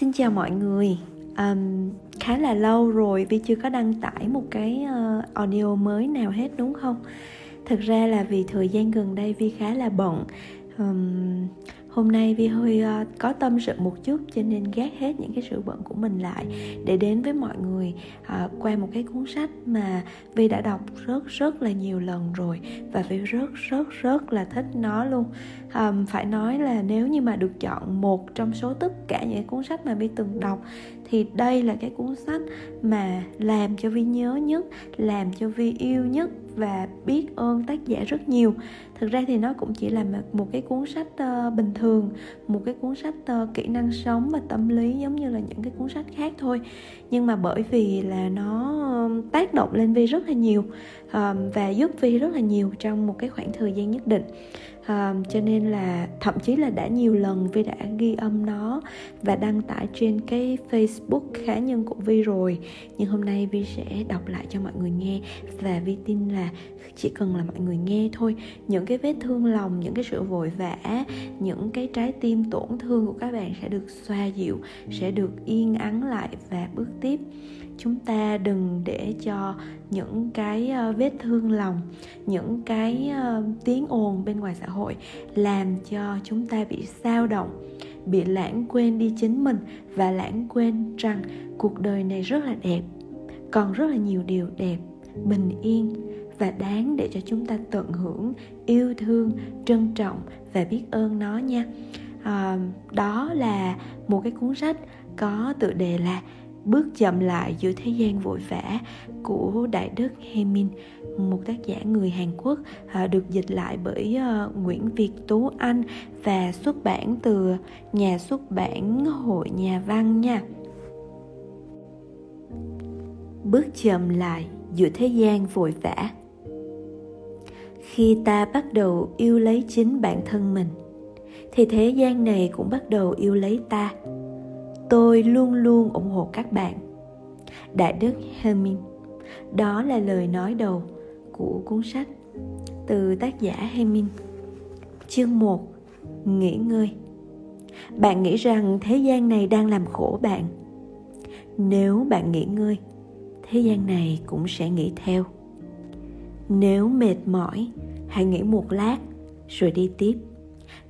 Xin chào mọi người um, Khá là lâu rồi vì chưa có đăng tải một cái uh, audio mới nào hết đúng không? Thực ra là vì thời gian gần đây Vi khá là bận um, hôm nay vi hơi uh, có tâm sự một chút cho nên gác hết những cái sự bận của mình lại. Để đến với mọi người uh, qua một cái cuốn sách mà vi đã đọc rất rất là nhiều lần rồi và vi rất rất rất là thích nó luôn. Um, phải nói là nếu như mà được chọn một trong số tất cả những cuốn sách mà vi từng đọc thì đây là cái cuốn sách mà làm cho vi nhớ nhất làm cho vi yêu nhất và biết ơn tác giả rất nhiều thực ra thì nó cũng chỉ là một cái cuốn sách uh, bình thường một cái cuốn sách uh, kỹ năng sống và tâm lý giống như là những cái cuốn sách khác thôi. Nhưng mà bởi vì là nó tác động lên vi rất là nhiều uh, và giúp vi rất là nhiều trong một cái khoảng thời gian nhất định à, cho nên là thậm chí là đã nhiều lần vi đã ghi âm nó và đăng tải trên cái facebook cá nhân của vi rồi. Nhưng hôm nay vi sẽ đọc lại cho mọi người nghe và vi tin là chỉ cần là mọi người nghe thôi. Những cái vết thương lòng những cái sự vội vã những cái trái tim tổn thương của các bạn sẽ được xoa dịu sẽ được yên ắng lại và bước tiếp chúng ta đừng để cho những cái ờ, vết thương lòng những cái ờ, tiếng ồn bên ngoài xã hội làm cho chúng ta bị sao động bị lãng quên đi chính mình và lãng quên rằng cuộc đời này rất là đẹp còn rất là nhiều điều đẹp bình yên và đáng để cho chúng ta tận hưởng yêu thương trân trọng và biết ơn nó nha. À, đó là một cái cuốn sách có tựa đề là bước chậm lại giữa thế gian vội vã của đại đức Hemin, một tác giả người Hàn Quốc à, được dịch lại bởi à, Nguyễn Việt Tú Anh và xuất bản từ nhà xuất bản Hội Nhà Văn nha. Bước chậm lại giữa thế gian vội vã khi ta bắt đầu yêu lấy chính bản thân mình, thì thế gian này cũng bắt đầu yêu lấy ta tôi luôn luôn ủng hộ các bạn. Đại đức Hermin, đó là lời nói đầu của cuốn sách từ tác giả Hermin. Chương 1 nghỉ ngơi. Bạn nghĩ rằng thế gian này đang làm khổ bạn. Nếu bạn nghỉ ngơi, thế gian này cũng sẽ nghỉ theo. Nếu mệt mỏi, hãy nghỉ một lát, rồi đi tiếp.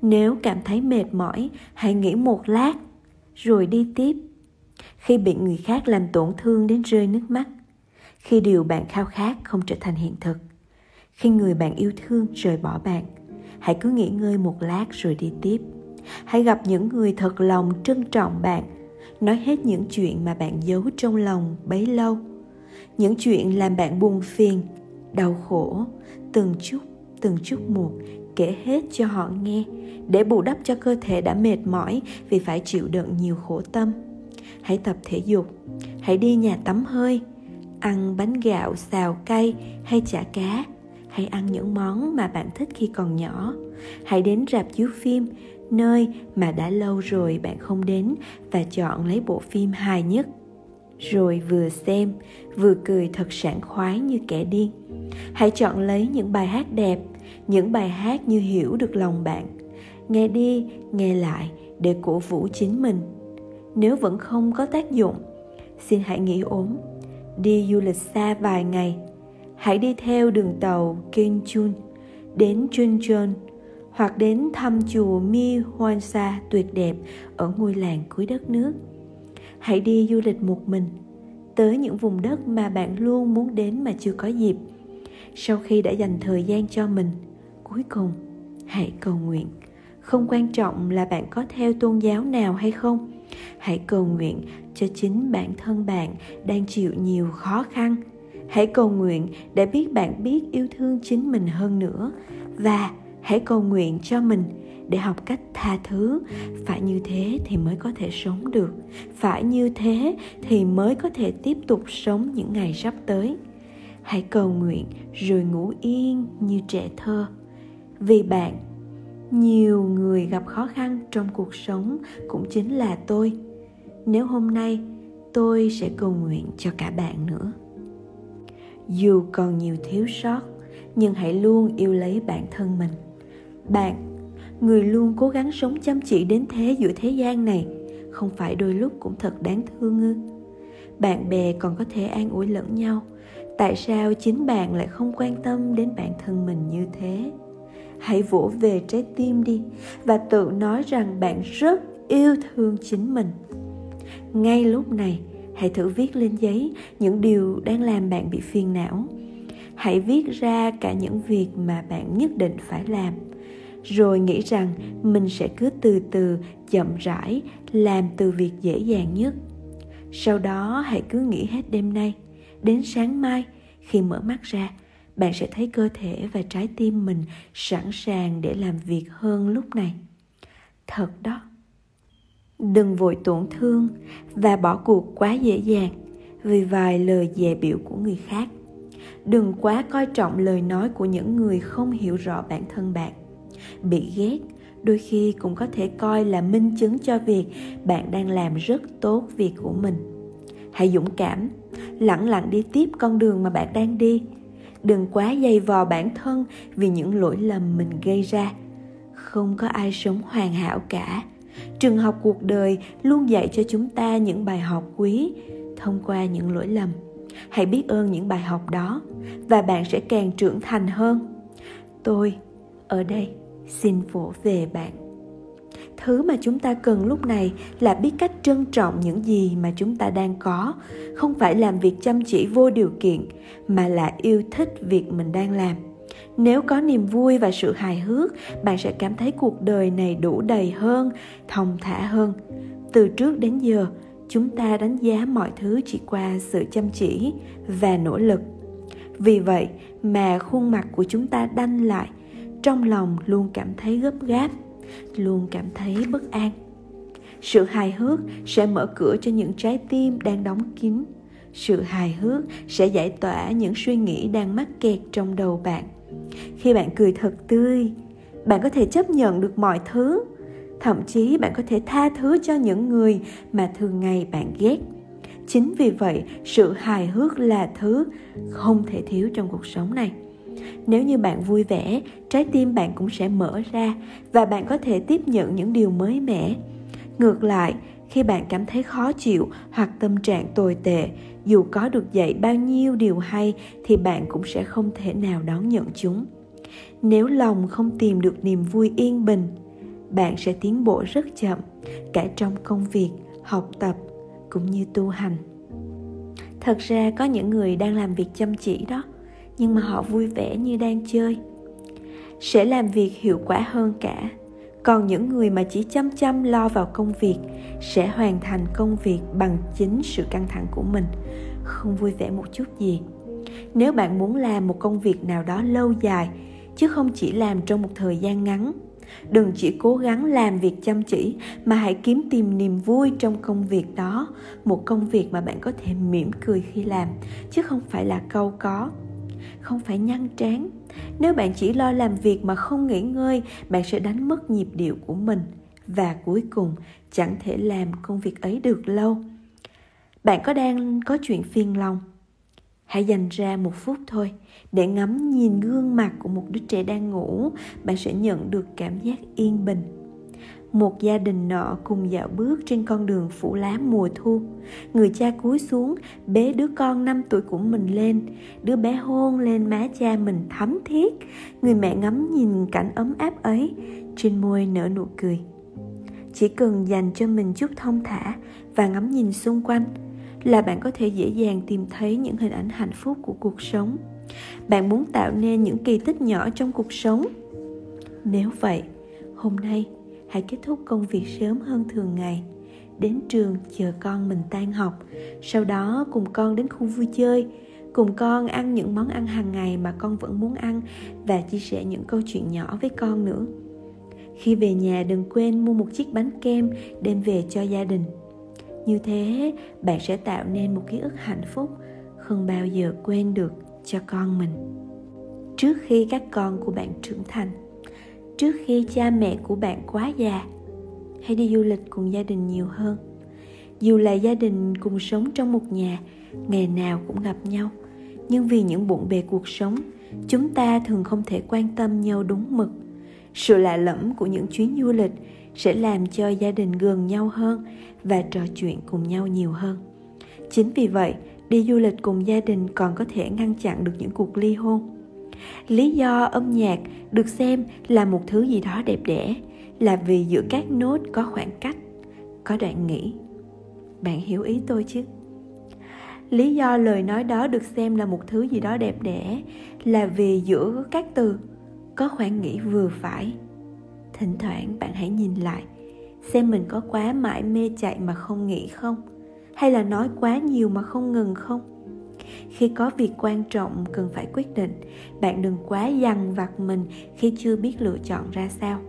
Nếu cảm thấy mệt mỏi, hãy nghỉ một lát rồi đi tiếp. Khi bị người khác làm tổn thương đến rơi nước mắt, khi điều bạn khao khát không trở thành hiện thực, khi người bạn yêu thương rời bỏ bạn, hãy cứ nghỉ ngơi một lát rồi đi tiếp. Hãy gặp những người thật lòng trân trọng bạn, nói hết những chuyện mà bạn giấu trong lòng bấy lâu. Những chuyện làm bạn buồn phiền, đau khổ, từng chút từng chút một kể hết cho họ nghe, để bù đắp cho cơ thể đã mệt mỏi vì phải chịu đựng nhiều khổ tâm. Hãy tập thể dục, hãy đi nhà tắm hơi, ăn bánh gạo, xào cay hay chả cá, hãy ăn những món mà bạn thích khi còn nhỏ. Hãy đến rạp chiếu phim, nơi mà đã lâu rồi bạn không đến, và chọn lấy bộ phim hài nhất. Rồi vừa xem, vừa cười thật sảng khoái như kẻ điên. Hãy chọn lấy những bài hát đẹp những bài hát như hiểu được lòng bạn nghe đi nghe lại để cổ vũ chính mình nếu vẫn không có tác dụng xin hãy nghỉ ốm đi du lịch xa vài ngày hãy đi theo đường tàu Kenchun đến Chuncheon hoặc đến thăm chùa Mi Hoan Sa tuyệt đẹp ở ngôi làng cuối đất nước. Hãy đi du lịch một mình tới những vùng đất mà bạn luôn muốn đến mà chưa có dịp. Sau khi đã dành thời gian cho mình, cuối cùng. Hãy cầu nguyện. Không quan trọng là bạn có theo tôn giáo nào hay không. Hãy cầu nguyện cho chính bản thân bạn đang chịu nhiều khó khăn. Hãy cầu nguyện để biết bạn biết yêu thương chính mình hơn nữa. Và hãy cầu nguyện cho mình để học cách tha thứ. Phải như thế thì mới có thể sống được. Phải như thế thì mới có thể tiếp tục sống những ngày sắp tới. Hãy cầu nguyện rồi ngủ yên như trẻ thơ vì bạn. Nhiều người gặp khó khăn trong cuộc sống cũng chính là tôi. Nếu hôm nay, tôi sẽ cầu nguyện cho cả bạn nữa. Dù còn nhiều thiếu sót, nhưng hãy luôn yêu lấy bản thân mình. Bạn, người luôn cố gắng sống chăm chỉ đến thế giữa thế gian này, không phải đôi lúc cũng thật đáng thương ư? Bạn bè còn có thể an ủi lẫn nhau, tại sao chính bạn lại không quan tâm đến bản thân mình như thế? Hãy vỗ về trái tim đi và tự nói rằng bạn rất yêu thương chính mình. Ngay lúc này, hãy thử viết lên giấy những điều đang làm bạn bị phiền não. Hãy viết ra cả những việc mà bạn nhất định phải làm. Rồi nghĩ rằng mình sẽ cứ từ từ, chậm rãi làm từ việc dễ dàng nhất. Sau đó, hãy cứ nghĩ hết đêm nay đến sáng mai khi mở mắt ra bạn sẽ thấy cơ thể và trái tim mình sẵn sàng để làm việc hơn lúc này. Thật đó. Đừng vội tổn thương và bỏ cuộc quá dễ dàng vì vài lời dè biểu của người khác. Đừng quá coi trọng lời nói của những người không hiểu rõ bản thân bạn. Bị ghét đôi khi cũng có thể coi là minh chứng cho việc bạn đang làm rất tốt việc của mình. Hãy dũng cảm lặng lặng đi tiếp con đường mà bạn đang đi đừng quá dày vò bản thân vì những lỗi lầm mình gây ra. Không có ai sống hoàn hảo cả. Trường học cuộc đời luôn dạy cho chúng ta những bài học quý thông qua những lỗi lầm. Hãy biết ơn những bài học đó và bạn sẽ càng trưởng thành hơn. Tôi ở đây xin vỗ về bạn thứ mà chúng ta cần lúc này là biết cách trân trọng những gì mà chúng ta đang có. Không phải làm việc chăm chỉ vô điều kiện, mà là yêu thích việc mình đang làm. Nếu có niềm vui và sự hài hước, bạn sẽ cảm thấy cuộc đời này đủ đầy hơn, thông thả hơn. Từ trước đến giờ, chúng ta đánh giá mọi thứ chỉ qua sự chăm chỉ và nỗ lực. Vì vậy mà khuôn mặt của chúng ta đanh lại, trong lòng luôn cảm thấy gấp gáp luôn cảm thấy bất an. Sự hài hước sẽ mở cửa cho những trái tim đang đóng kín. Sự hài hước sẽ giải tỏa những suy nghĩ đang mắc kẹt trong đầu bạn. Khi bạn cười thật tươi, bạn có thể chấp nhận được mọi thứ. Thậm chí bạn có thể tha thứ cho những người mà thường ngày bạn ghét. Chính vì vậy, sự hài hước là thứ không thể thiếu trong cuộc sống này nếu như bạn vui vẻ, trái tim bạn cũng sẽ mở ra và bạn có thể tiếp nhận những điều mới mẻ. Ngược lại, khi bạn cảm thấy khó chịu hoặc tâm trạng tồi tệ, dù có được dạy bao nhiêu điều hay thì bạn cũng sẽ không thể nào đón nhận chúng. Nếu lòng không tìm được niềm vui yên bình, bạn sẽ tiến bộ rất chậm, cả trong công việc, học tập cũng như tu hành. Thật ra có những người đang làm việc chăm chỉ đó nhưng mà họ vui vẻ như đang chơi. Sẽ làm việc hiệu quả hơn cả. Còn những người mà chỉ chăm chăm lo vào công việc sẽ hoàn thành công việc bằng chính sự căng thẳng của mình. Không vui vẻ một chút gì. Nếu bạn muốn làm một công việc nào đó lâu dài, chứ không chỉ làm trong một thời gian ngắn, đừng chỉ cố gắng làm việc chăm chỉ, mà hãy kiếm tìm niềm vui trong công việc đó, một công việc mà bạn có thể mỉm cười khi làm, chứ không phải là câu có không phải nhăn trán. Nếu bạn chỉ lo làm việc mà không nghỉ ngơi, bạn sẽ đánh mất nhịp điệu của mình. Và cuối cùng, chẳng thể làm công việc ấy được lâu. Bạn có đang có chuyện phiền lòng? Hãy dành ra một phút thôi. Để ngắm nhìn gương mặt của một đứa trẻ đang ngủ, bạn sẽ nhận được cảm giác yên bình một gia đình nọ cùng dạo bước trên con đường phủ lá mùa thu. Người cha cúi xuống, bế đứa con 5 tuổi của mình lên. Đứa bé hôn lên má cha mình thấm thiết. Người mẹ ngắm nhìn cảnh ấm áp ấy, trên môi nở nụ cười. Chỉ cần dành cho mình chút thông thả và ngắm nhìn xung quanh là bạn có thể dễ dàng tìm thấy những hình ảnh hạnh phúc của cuộc sống. Bạn muốn tạo nên những kỳ tích nhỏ trong cuộc sống? Nếu vậy, hôm nay hãy kết thúc công việc sớm hơn thường ngày. Đến trường chờ con mình tan học. Sau đó cùng con đến khu vui chơi. Cùng con ăn những món ăn hàng ngày mà con vẫn muốn ăn và chia sẻ những câu chuyện nhỏ với con nữa. Khi về nhà đừng quên mua một chiếc bánh kem đem về cho gia đình. Như thế, bạn sẽ tạo nên một ký ức hạnh phúc không bao giờ quên được cho con mình. Trước khi các con của bạn trưởng thành trước khi cha mẹ của bạn quá già? Hãy đi du lịch cùng gia đình nhiều hơn? Dù là gia đình cùng sống trong một nhà, ngày nào cũng gặp nhau. Nhưng vì những bộn bề cuộc sống, chúng ta thường không thể quan tâm nhau đúng mực. Sự lạ lẫm của những chuyến du lịch sẽ làm cho gia đình gần nhau hơn và trò chuyện cùng nhau nhiều hơn. Chính vì vậy, đi du lịch cùng gia đình còn có thể ngăn chặn được những cuộc ly hôn lý do âm nhạc được xem là một thứ gì đó đẹp đẽ, là vì giữa các nốt có khoảng cách, có đoạn nghỉ. Bạn hiểu ý tôi chứ? Lý do lời nói đó được xem là một thứ gì đó đẹp đẽ, là vì giữa các từ có khoảng nghỉ vừa phải. Thỉnh thoảng bạn hãy nhìn lại, xem mình có quá mãi mê chạy mà không nghĩ không? Hay là nói quá nhiều mà không ngừng không? Khi có việc quan trọng cần phải quyết định. Bạn đừng quá dằn vặt mình khi chưa biết lựa chọn ra sao.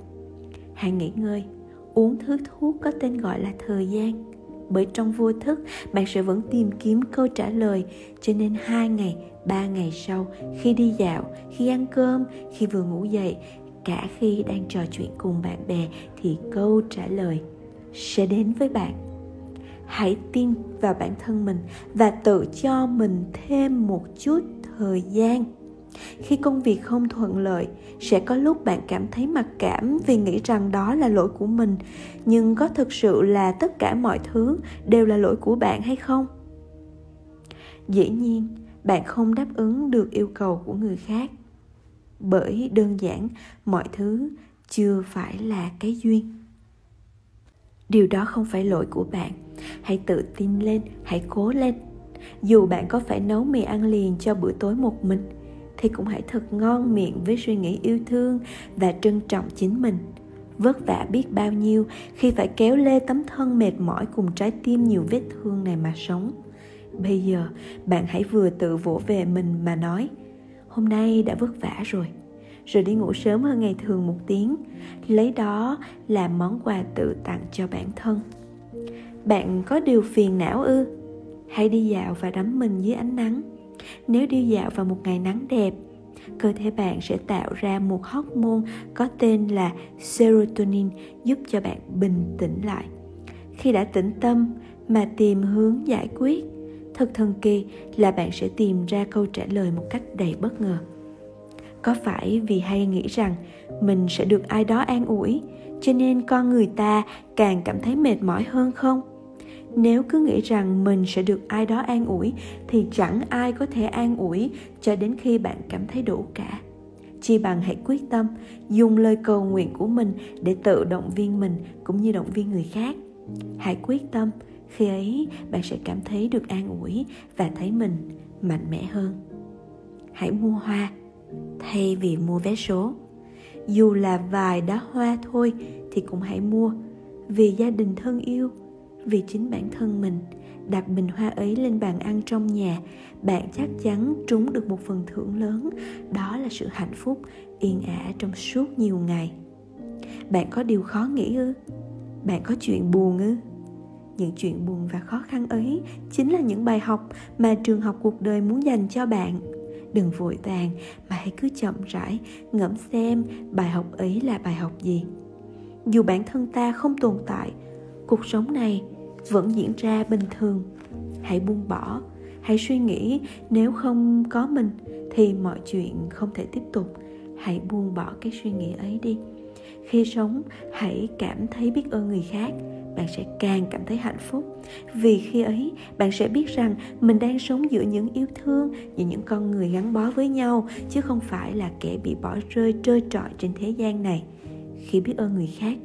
Hãy nghỉ ngơi. Uống thứ thuốc có tên gọi là thời gian. Bởi trong vô thức, bạn sẽ vẫn tìm kiếm câu trả lời. Cho nên hai ngày, ba ngày sau, khi đi dạo, khi ăn cơm, khi vừa ngủ dậy, cả khi đang trò chuyện cùng bạn bè thì câu trả lời sẽ đến với bạn hãy tin vào bản thân mình và tự cho mình thêm một chút thời gian. Khi công việc không thuận lợi, sẽ có lúc bạn cảm thấy mặc cảm vì nghĩ rằng đó là lỗi của mình. Nhưng có thực sự là tất cả mọi thứ đều là lỗi của bạn hay không? Dĩ nhiên, bạn không đáp ứng được yêu cầu của người khác. Bởi đơn giản, mọi thứ chưa phải là cái duyên điều đó không phải lỗi của bạn. Hãy tự tin lên, hãy cố lên. Dù bạn có phải nấu mì ăn liền cho bữa tối một mình, thì cũng hãy thật ngon miệng với suy nghĩ yêu thương và trân trọng chính mình. Vất vả biết bao nhiêu khi phải kéo lê tấm thân mệt mỏi cùng trái tim nhiều vết thương này mà sống. Bây giờ, bạn hãy vừa tự vỗ về mình mà nói, hôm nay đã vất vả rồi rồi đi ngủ sớm hơn ngày thường một tiếng. Lấy đó làm món quà tự tặng cho bản thân. Bạn có điều phiền não ư? Hãy đi dạo và đắm mình dưới ánh nắng. Nếu đi dạo vào một ngày nắng đẹp, cơ thể bạn sẽ tạo ra một hormone có tên là serotonin giúp cho bạn bình tĩnh lại. Khi đã tĩnh tâm mà tìm hướng giải quyết, thật thần kỳ là bạn sẽ tìm ra câu trả lời một cách đầy bất ngờ có phải vì hay nghĩ rằng mình sẽ được ai đó an ủi, cho nên con người ta càng cảm thấy mệt mỏi hơn không? Nếu cứ nghĩ rằng mình sẽ được ai đó an ủi, thì chẳng ai có thể an ủi cho đến khi bạn cảm thấy đủ cả. Chi bằng hãy quyết tâm, dùng lời cầu nguyện của mình để tự động viên mình cũng như động viên người khác. Hãy quyết tâm, khi ấy bạn sẽ cảm thấy được an ủi và thấy mình mạnh mẽ hơn. Hãy mua hoa thay vì mua vé số. Dù là vài đá hoa thôi thì cũng hãy mua, vì gia đình thân yêu, vì chính bản thân mình. Đặt bình hoa ấy lên bàn ăn trong nhà, bạn chắc chắn trúng được một phần thưởng lớn. Đó là sự hạnh phúc, yên ả trong suốt nhiều ngày. Bạn có điều khó nghĩ ư? Bạn có chuyện buồn ư? Những chuyện buồn và khó khăn ấy chính là những bài học mà trường học cuộc đời muốn dành cho bạn đừng vội vàng, mà hãy cứ chậm rãi, ngẫm xem bài học ấy là bài học gì. Dù bản thân ta không tồn tại, cuộc sống này vẫn diễn ra bình thường. Hãy buông bỏ, hãy suy nghĩ nếu không có mình thì mọi chuyện không thể tiếp tục. Hãy buông bỏ cái suy nghĩ ấy đi. Khi sống, hãy cảm thấy biết ơn người khác bạn sẽ càng cảm thấy hạnh phúc. Vì khi ấy, bạn sẽ biết rằng mình đang sống giữa những yêu thương, giữa những con người gắn bó với nhau, chứ không phải là kẻ bị bỏ rơi, trơ trọi trên thế gian này. Khi biết ơn người khác,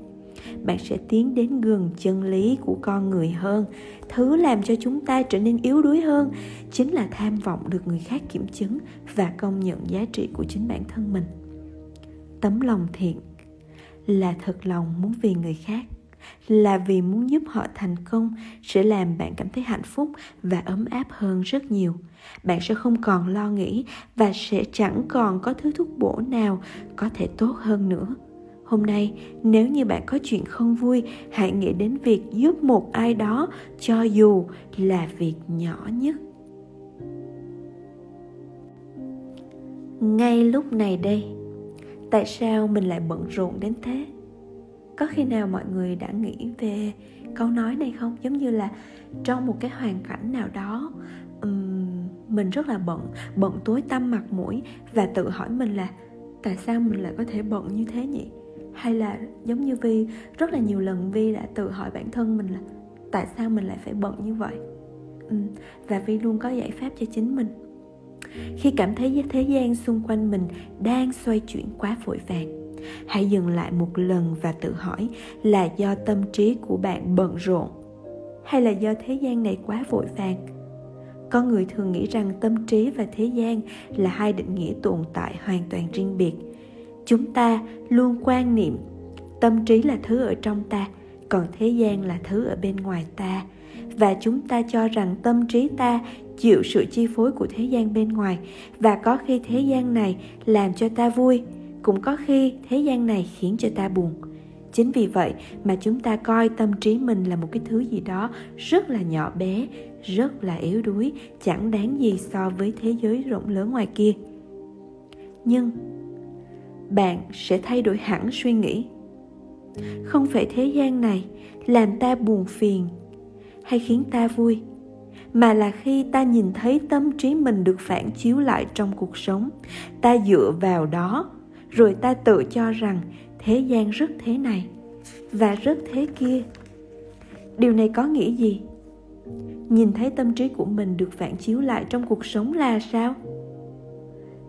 bạn sẽ tiến đến gần chân lý của con người hơn. Thứ làm cho chúng ta trở nên yếu đuối hơn chính là tham vọng được người khác kiểm chứng và công nhận giá trị của chính bản thân mình. Tấm lòng thiện là thật lòng muốn vì người khác là vì muốn giúp họ thành công, sẽ làm bạn cảm thấy hạnh phúc và ấm áp hơn rất nhiều. Bạn sẽ không còn lo nghĩ và sẽ chẳng còn có thứ thuốc bổ nào có thể tốt hơn nữa. Hôm nay, nếu như bạn có chuyện không vui, hãy nghĩ đến việc giúp một ai đó, cho dù là việc nhỏ nhất. Ngay lúc này đây, tại sao mình lại bận rộn đến thế? Có khi nào mọi người đã nghĩ về câu nói này không? Giống như là trong một cái hoàn cảnh nào đó um, mình rất là bận bận tối tăm mặt mũi và tự hỏi mình là tại sao mình lại có thể bận như thế nhỉ? Hay là giống như vi rất là nhiều lần vi đã tự hỏi bản thân mình là tại sao mình lại phải bận như vậy? Ừ, và vi luôn có giải pháp cho chính mình. Khi cảm thấy thế gian xung quanh mình đang xoay chuyển quá vội vàng hãy dừng lại một lần và tự hỏi là do tâm trí của bạn bận rộn hay là do thế gian này quá vội vàng? Có người thường nghĩ rằng tâm trí và thế gian là hai định nghĩa tồn tại hoàn toàn riêng biệt. Chúng ta luôn quan niệm tâm trí là thứ ở trong ta, còn thế gian là thứ ở bên ngoài ta. Và chúng ta cho rằng tâm trí ta chịu sự chi phối của thế gian bên ngoài, và có khi thế gian này làm cho ta vui cũng có khi thế gian này khiến cho ta buồn. Chính vì vậy mà chúng ta coi tâm trí mình là một cái thứ gì đó rất là nhỏ bé, rất là yếu đuối, chẳng đáng gì so với thế giới rộng lớn ngoài kia. Nhưng bạn sẽ thay đổi hẳn suy nghĩ. Không phải thế gian này làm ta buồn phiền hay khiến ta vui, mà là khi ta nhìn thấy tâm trí mình được phản chiếu lại trong cuộc sống, ta dựa vào đó rồi ta tự cho rằng thế gian rất thế này và rất thế kia. Điều này có nghĩa gì? Nhìn thấy tâm trí của mình được phản chiếu lại trong cuộc sống là sao?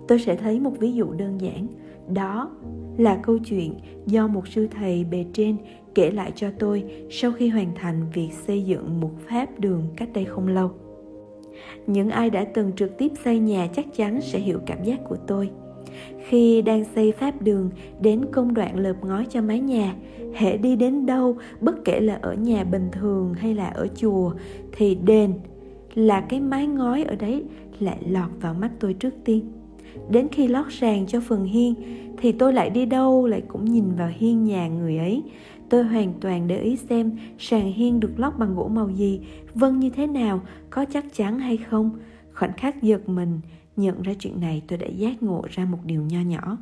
Tôi sẽ thấy một ví dụ đơn giản. Đó là câu chuyện do một sư thầy bề trên kể lại cho tôi sau khi hoàn thành việc xây dựng một pháp đường cách đây không lâu. Những ai đã từng trực tiếp xây nhà chắc chắn sẽ hiểu cảm giác của tôi khi đang xây pháp đường đến công đoạn lợp ngói cho mái nhà, hệ đi đến đâu, bất kể là ở nhà bình thường hay là ở chùa, thì đền là cái mái ngói ở đấy lại lọt vào mắt tôi trước tiên. Đến khi lót sàn cho phần hiên, thì tôi lại đi đâu lại cũng nhìn vào hiên nhà người ấy. Tôi hoàn toàn để ý xem sàn hiên được lót bằng gỗ màu gì vân như thế nào, có chắc chắn hay không. Khoảnh khắc giật mình nhận ra chuyện này, tôi đã giác ngộ ra một điều nho nhỏ.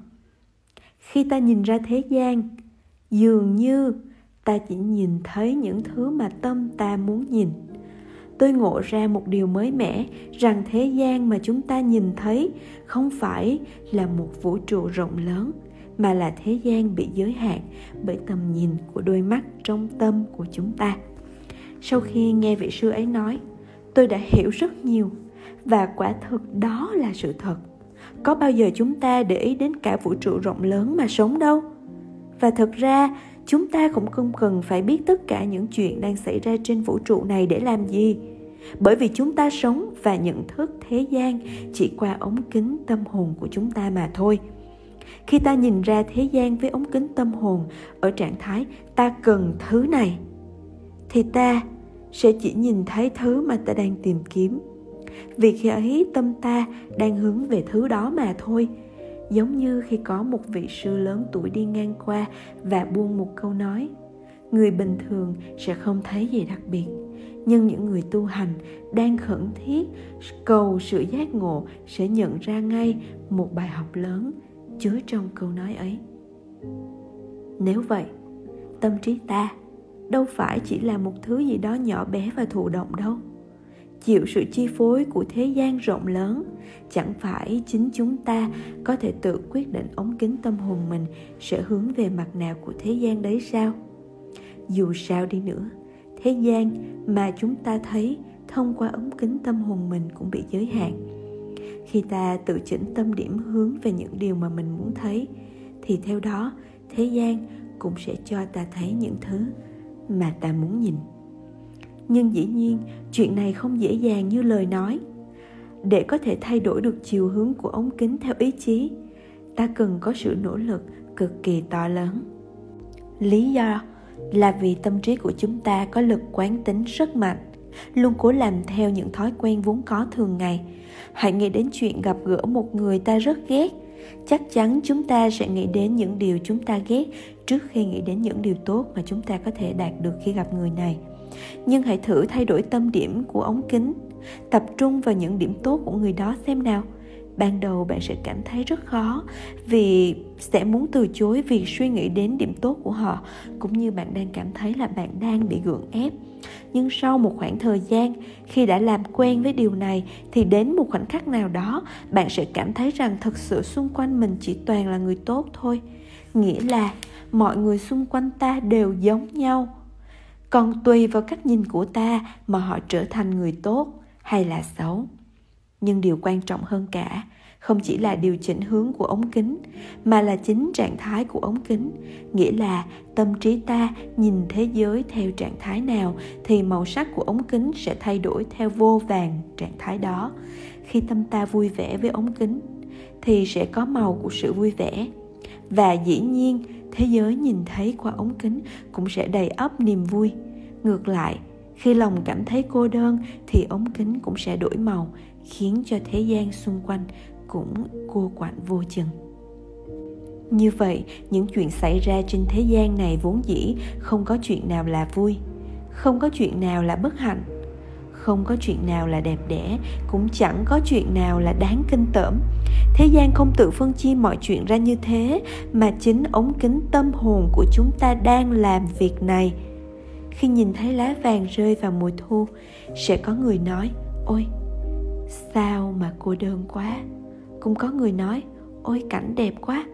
Khi ta nhìn ra thế gian, dường như ta chỉ nhìn thấy những thứ mà tâm ta muốn nhìn. Tôi ngộ ra một điều mới mẻ rằng thế gian mà chúng ta nhìn thấy không phải là một vũ trụ rộng lớn, mà là thế gian bị giới hạn bởi tầm nhìn của đôi mắt trong tâm của chúng ta. Sau khi nghe vị sư ấy nói, tôi đã hiểu rất nhiều và quả thực đó là sự thật. Có bao giờ chúng ta để ý đến cả vũ trụ rộng lớn mà sống đâu? Và thật ra, chúng ta cũng không cần phải biết tất cả những chuyện đang xảy ra trên vũ trụ này để làm gì. Bởi vì chúng ta sống và nhận thức thế gian chỉ qua ống kính tâm hồn của chúng ta mà thôi. Khi ta nhìn ra thế gian với ống kính tâm hồn ở trạng thái ta cần thứ này, thì ta sẽ chỉ nhìn thấy thứ mà ta đang tìm kiếm vì khi ấy tâm ta đang hướng về thứ đó mà thôi. Giống như khi có một vị sư lớn tuổi đi ngang qua và buông một câu nói, người bình thường sẽ không thấy gì đặc biệt. Nhưng những người tu hành đang khẩn thiết cầu sự giác ngộ sẽ nhận ra ngay một bài học lớn chứa trong câu nói ấy. Nếu vậy, tâm trí ta đâu phải chỉ là một thứ gì đó nhỏ bé và thụ động đâu chịu sự chi phối của thế gian rộng lớn. Chẳng phải chính chúng ta có thể tự quyết định ống kính tâm hồn mình sẽ hướng về mặt nào của thế gian đấy sao? Dù sao đi nữa, thế gian mà chúng ta thấy thông qua ống kính tâm hồn mình cũng bị giới hạn. Khi ta tự chỉnh tâm điểm hướng về những điều mà mình muốn thấy, thì theo đó, thế gian cũng sẽ cho ta thấy những thứ mà ta muốn nhìn nhưng dĩ nhiên, chuyện này không dễ dàng như lời nói. Để có thể thay đổi được chiều hướng của ống kính theo ý chí, ta cần có sự nỗ lực cực kỳ to lớn. Lý do là vì tâm trí của chúng ta có lực quán tính rất mạnh, luôn cố làm theo những thói quen vốn có thường ngày. Hãy nghĩ đến chuyện gặp gỡ một người ta rất ghét, chắc chắn chúng ta sẽ nghĩ đến những điều chúng ta ghét trước khi nghĩ đến những điều tốt mà chúng ta có thể đạt được khi gặp người này nhưng hãy thử thay đổi tâm điểm của ống kính. Tập trung vào những điểm tốt của người đó xem nào. Ban đầu bạn sẽ cảm thấy rất khó vì sẽ muốn từ chối việc suy nghĩ đến điểm tốt của họ, cũng như bạn đang cảm thấy là bạn đang bị gượng ép. Nhưng sau một khoảng thời gian, khi đã làm quen với điều này, thì đến một khoảnh khắc nào đó, bạn sẽ cảm thấy rằng thực sự xung quanh mình chỉ toàn là người tốt thôi. Nghĩa là mọi người xung quanh ta đều giống nhau còn tùy vào cách nhìn của ta mà họ trở thành người tốt hay là xấu. Nhưng điều quan trọng hơn cả không chỉ là điều chỉnh hướng của ống kính, mà là chính trạng thái của ống kính. Nghĩa là tâm trí ta nhìn thế giới theo trạng thái nào thì màu sắc của ống kính sẽ thay đổi theo vô vàng trạng thái đó. Khi tâm ta vui vẻ với ống kính thì sẽ có màu của sự vui vẻ. Và dĩ nhiên thế giới nhìn thấy qua ống kính cũng sẽ đầy ắp niềm vui. Ngược lại, khi lòng cảm thấy cô đơn thì ống kính cũng sẽ đổi màu, khiến cho thế gian xung quanh cũng cô quạnh vô chừng. Như vậy, những chuyện xảy ra trên thế gian này vốn dĩ không có chuyện nào là vui, không có chuyện nào là bất hạnh không có chuyện nào là đẹp đẽ, cũng chẳng có chuyện nào là đáng kinh tởm. Thế gian không tự phân chia mọi chuyện ra như thế, mà chính ống kính tâm hồn của chúng ta đang làm việc này. Khi nhìn thấy lá vàng rơi vào mùa thu, sẽ có người nói, ôi, sao mà cô đơn quá? Cũng có người nói, ôi, cảnh đẹp quá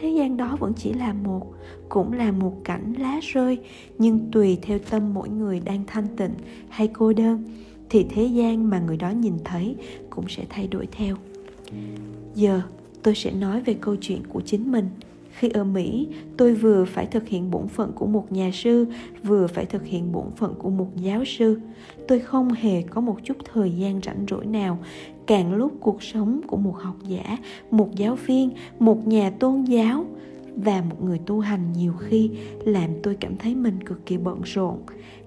thế gian đó vẫn chỉ là một, cũng là một cảnh lá rơi, nhưng tùy theo tâm mỗi người đang thanh tịnh hay cô đơn, thì thế gian mà người đó nhìn thấy cũng sẽ thay đổi theo. Giờ, tôi sẽ nói về câu chuyện của chính mình. Khi ở mỹ, tôi vừa phải thực hiện bổn phận của một nhà sư, vừa phải thực hiện bổn phận của một giáo sư. Tôi không hề có một chút thời gian rảnh rỗi nào càng lúc cuộc sống của một học giả, một giáo viên, một nhà tôn giáo và một người tu hành nhiều khi làm tôi cảm thấy mình cực kỳ bận rộn.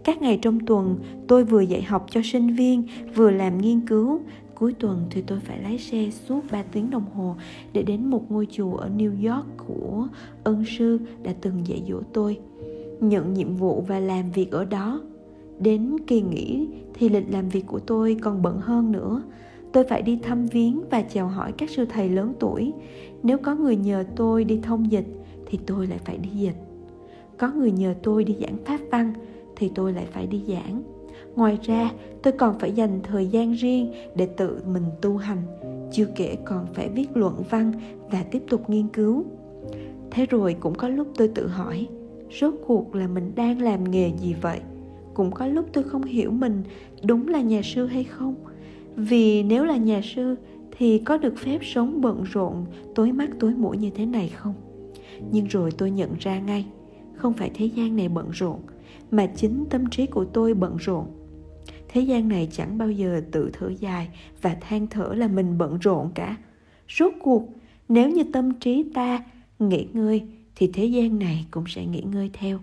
Các ngày trong tuần, tôi vừa dạy học cho sinh viên, vừa làm nghiên cứu. Cuối tuần thì tôi phải lái xe suốt 3 tiếng đồng hồ để đến một ngôi chùa ở New York của ân sư đã từng dạy dỗ tôi. Nhận nhiệm vụ và làm việc ở đó. Đến kỳ nghỉ thì lịch làm việc của tôi còn bận hơn nữa tôi phải đi thăm viếng và chào hỏi các sư thầy lớn tuổi. Nếu có người nhờ tôi đi thông dịch, thì tôi lại phải đi dịch. Có người nhờ tôi đi giảng pháp văn, thì tôi lại phải đi giảng. Ngoài ra, tôi còn phải dành thời gian riêng để tự mình tu hành, chưa kể còn phải viết luận văn và tiếp tục nghiên cứu. Thế rồi cũng có lúc tôi tự hỏi, rốt cuộc là mình đang làm nghề gì vậy? Cũng có lúc tôi không hiểu mình đúng là nhà sư hay không vì nếu là nhà sư thì có được phép sống bận rộn, tối mắt tối mũi như thế này không? Nhưng rồi tôi nhận ra ngay, không phải thế gian này bận rộn, mà chính tâm trí của tôi bận rộn. Thế gian này chẳng bao giờ tự thở dài và than thở là mình bận rộn cả. Rốt cuộc, nếu như tâm trí ta nghỉ ngơi, thì thế gian này cũng sẽ nghỉ ngơi theo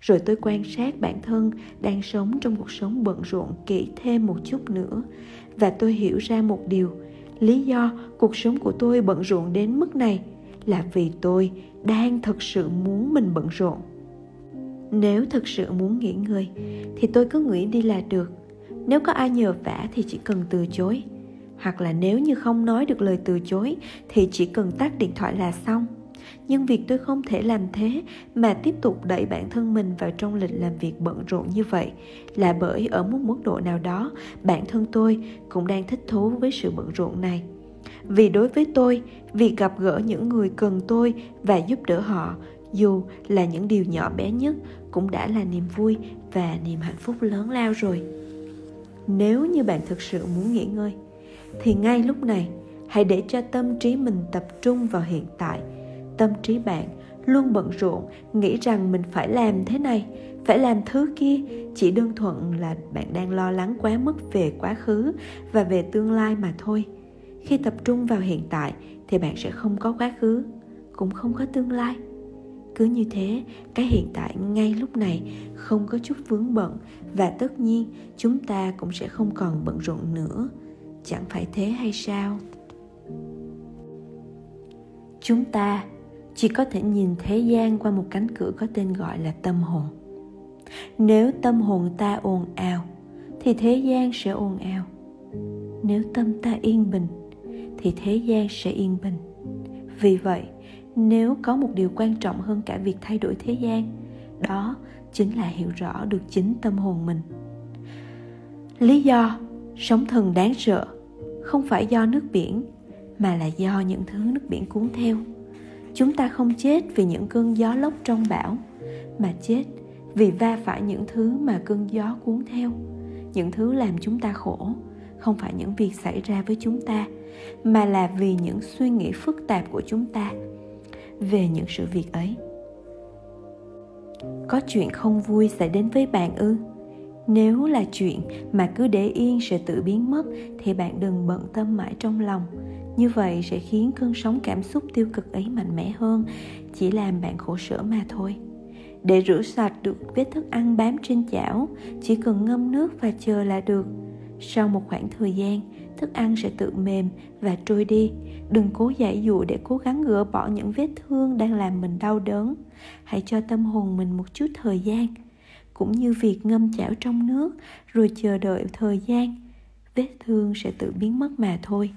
rồi tôi quan sát bản thân đang sống trong cuộc sống bận rộn kỹ thêm một chút nữa. Và tôi hiểu ra một điều, lý do cuộc sống của tôi bận rộn đến mức này là vì tôi đang thực sự muốn mình bận rộn. Nếu thực sự muốn nghỉ ngơi, thì tôi cứ nghĩ đi là được. Nếu có ai nhờ vả thì chỉ cần từ chối. Hoặc là nếu như không nói được lời từ chối, thì chỉ cần tắt điện thoại là xong nhưng việc tôi không thể làm thế mà tiếp tục đẩy bản thân mình vào trong lịch làm việc bận rộn như vậy là bởi ở một mức độ nào đó, bản thân tôi cũng đang thích thú với sự bận rộn này. Vì đối với tôi, việc gặp gỡ những người cần tôi và giúp đỡ họ, dù là những điều nhỏ bé nhất, cũng đã là niềm vui và niềm hạnh phúc lớn lao rồi. Nếu như bạn thực sự muốn nghỉ ngơi, thì ngay lúc này, hãy để cho tâm trí mình tập trung vào hiện tại tâm trí bạn, luôn bận rộn, nghĩ rằng mình phải làm thế này, phải làm thứ kia. Chỉ đơn thuần là bạn đang lo lắng quá mức về quá khứ và về tương lai mà thôi. Khi tập trung vào hiện tại thì bạn sẽ không có quá khứ, cũng không có tương lai. Cứ như thế, cái hiện tại ngay lúc này không có chút vướng bận và tất nhiên chúng ta cũng sẽ không còn bận rộn nữa. Chẳng phải thế hay sao? Chúng ta chỉ có thể nhìn thế gian qua một cánh cửa có tên gọi là tâm hồn. Nếu tâm hồn ta ồn ào, thì thế gian sẽ ồn ào. Nếu tâm ta yên bình, thì thế gian sẽ yên bình. Vì vậy, nếu có một điều quan trọng hơn cả việc thay đổi thế gian, đó chính là hiểu rõ được chính tâm hồn mình. Lý do sống thần đáng sợ không phải do nước biển, mà là do những thứ nước biển cuốn theo chúng ta không chết vì những cơn gió lốc trong bão, mà chết vì va phải những thứ mà cơn gió cuốn theo. Những thứ làm chúng ta khổ không phải những việc xảy ra với chúng ta, mà là vì những suy nghĩ phức tạp của chúng ta về những sự việc ấy. Có chuyện không vui xảy đến với bạn ư? Nếu là chuyện mà cứ để yên sẽ tự biến mất, thì bạn đừng bận tâm mãi trong lòng như vậy sẽ khiến cơn sóng cảm xúc tiêu cực ấy mạnh mẽ hơn, chỉ làm bạn khổ sở mà thôi. Để rửa sạch được vết thức ăn bám trên chảo, chỉ cần ngâm nước và chờ là được. Sau một khoảng thời gian, thức ăn sẽ tự mềm và trôi đi. Đừng cố giải dụ để cố gắng gỡ bỏ những vết thương đang làm mình đau đớn. Hãy cho tâm hồn mình một chút thời gian. Cũng như việc ngâm chảo trong nước, rồi chờ đợi thời gian, vết thương sẽ tự biến mất mà thôi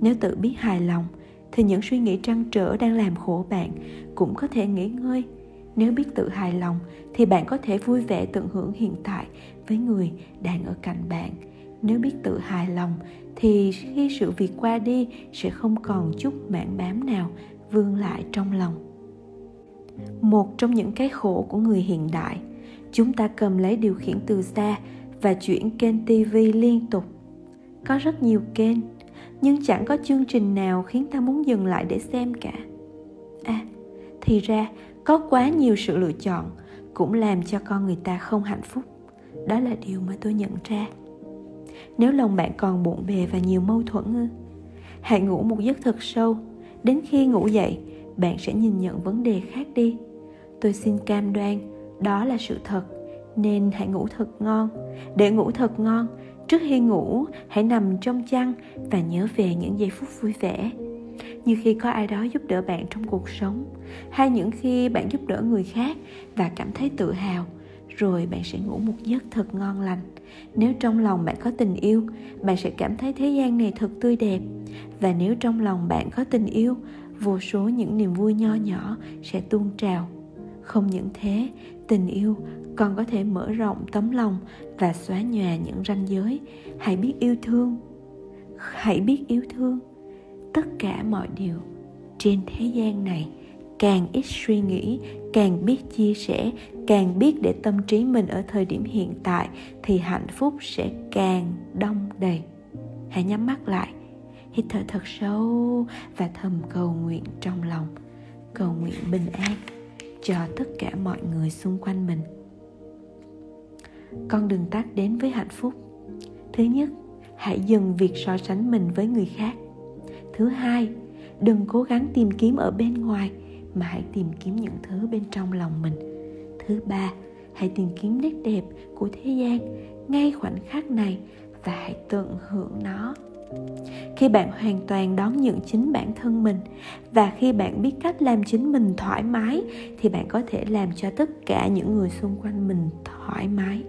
nếu tự biết hài lòng, thì những suy nghĩ trăn trở đang làm khổ bạn cũng có thể nghỉ ngơi. Nếu biết tự hài lòng, thì bạn có thể vui vẻ tận hưởng hiện tại với người đang ở cạnh bạn. Nếu biết tự hài lòng, thì khi sự việc qua đi sẽ không còn chút mảng bám nào vương lại trong lòng. Một trong những cái khổ của người hiện đại, chúng ta cầm lấy điều khiển từ xa và chuyển kênh tv liên tục. Có rất nhiều kênh nhưng chẳng có chương trình nào khiến ta muốn dừng lại để xem cả. À thì ra, có quá nhiều sự lựa chọn cũng làm cho con người ta không hạnh phúc. Đó là điều mà tôi nhận ra. Nếu lòng bạn còn bộn bề và nhiều mâu thuẫn ư hãy ngủ một giấc thật sâu. Đến khi ngủ dậy, bạn sẽ nhìn nhận vấn đề khác đi. Tôi xin cam đoan, đó là sự thật, nên hãy ngủ thật ngon. Để ngủ thật ngon trước khi ngủ, hãy nằm trong chăn và nhớ về những giây phút vui vẻ. Như khi có ai đó giúp đỡ bạn trong cuộc sống, hay những khi bạn giúp đỡ người khác và cảm thấy tự hào, rồi bạn sẽ ngủ một giấc thật ngon lành. Nếu trong lòng bạn có tình yêu, bạn sẽ cảm thấy thế gian này thật tươi đẹp. Và nếu trong lòng bạn có tình yêu, vô số những niềm vui nho nhỏ sẽ tuôn trào không những thế, tình yêu còn có thể mở rộng tấm lòng và xóa nhòa những ranh giới. Hãy biết yêu thương, hãy biết yêu thương tất cả mọi điều trên thế gian này. Càng ít suy nghĩ, càng biết chia sẻ, càng biết để tâm trí mình ở thời điểm hiện tại thì hạnh phúc sẽ càng đông đầy. Hãy nhắm mắt lại, hít thở thật sâu và thầm cầu nguyện trong lòng. Cầu nguyện bình an cho tất cả mọi người xung quanh mình. Con đường tắt đến với hạnh phúc. Thứ nhất, hãy dừng việc so sánh mình với người khác. Thứ hai, đừng cố gắng tìm kiếm ở bên ngoài, mà hãy tìm kiếm những thứ bên trong lòng mình. Thứ ba, hãy tìm kiếm nét đẹp của thế gian ngay khoảnh khắc này và hãy tận hưởng nó khi bạn hoàn toàn đón nhận chính bản thân mình và khi bạn biết cách làm chính mình thoải mái, thì bạn có thể làm cho tất cả những người xung quanh mình thoải mái.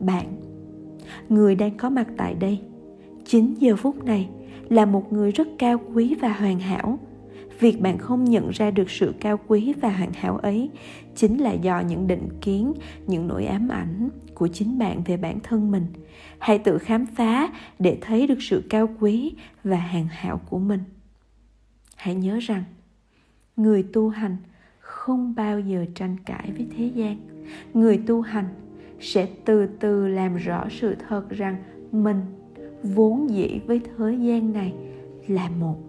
Bạn, người đang có mặt tại đây, chính giờ phút này là một người rất cao quý và hoàn hảo việc bạn không nhận ra được sự cao quý và hoàn hảo ấy chính là do những định kiến, những nỗi ám ảnh của chính bạn về bản thân mình. Hãy tự khám phá để thấy được sự cao quý và hoàn hảo của mình. Hãy nhớ rằng, người tu hành không bao giờ tranh cãi với thế gian. Người tu hành sẽ từ từ làm rõ sự thật rằng mình vốn dĩ với thế gian này là một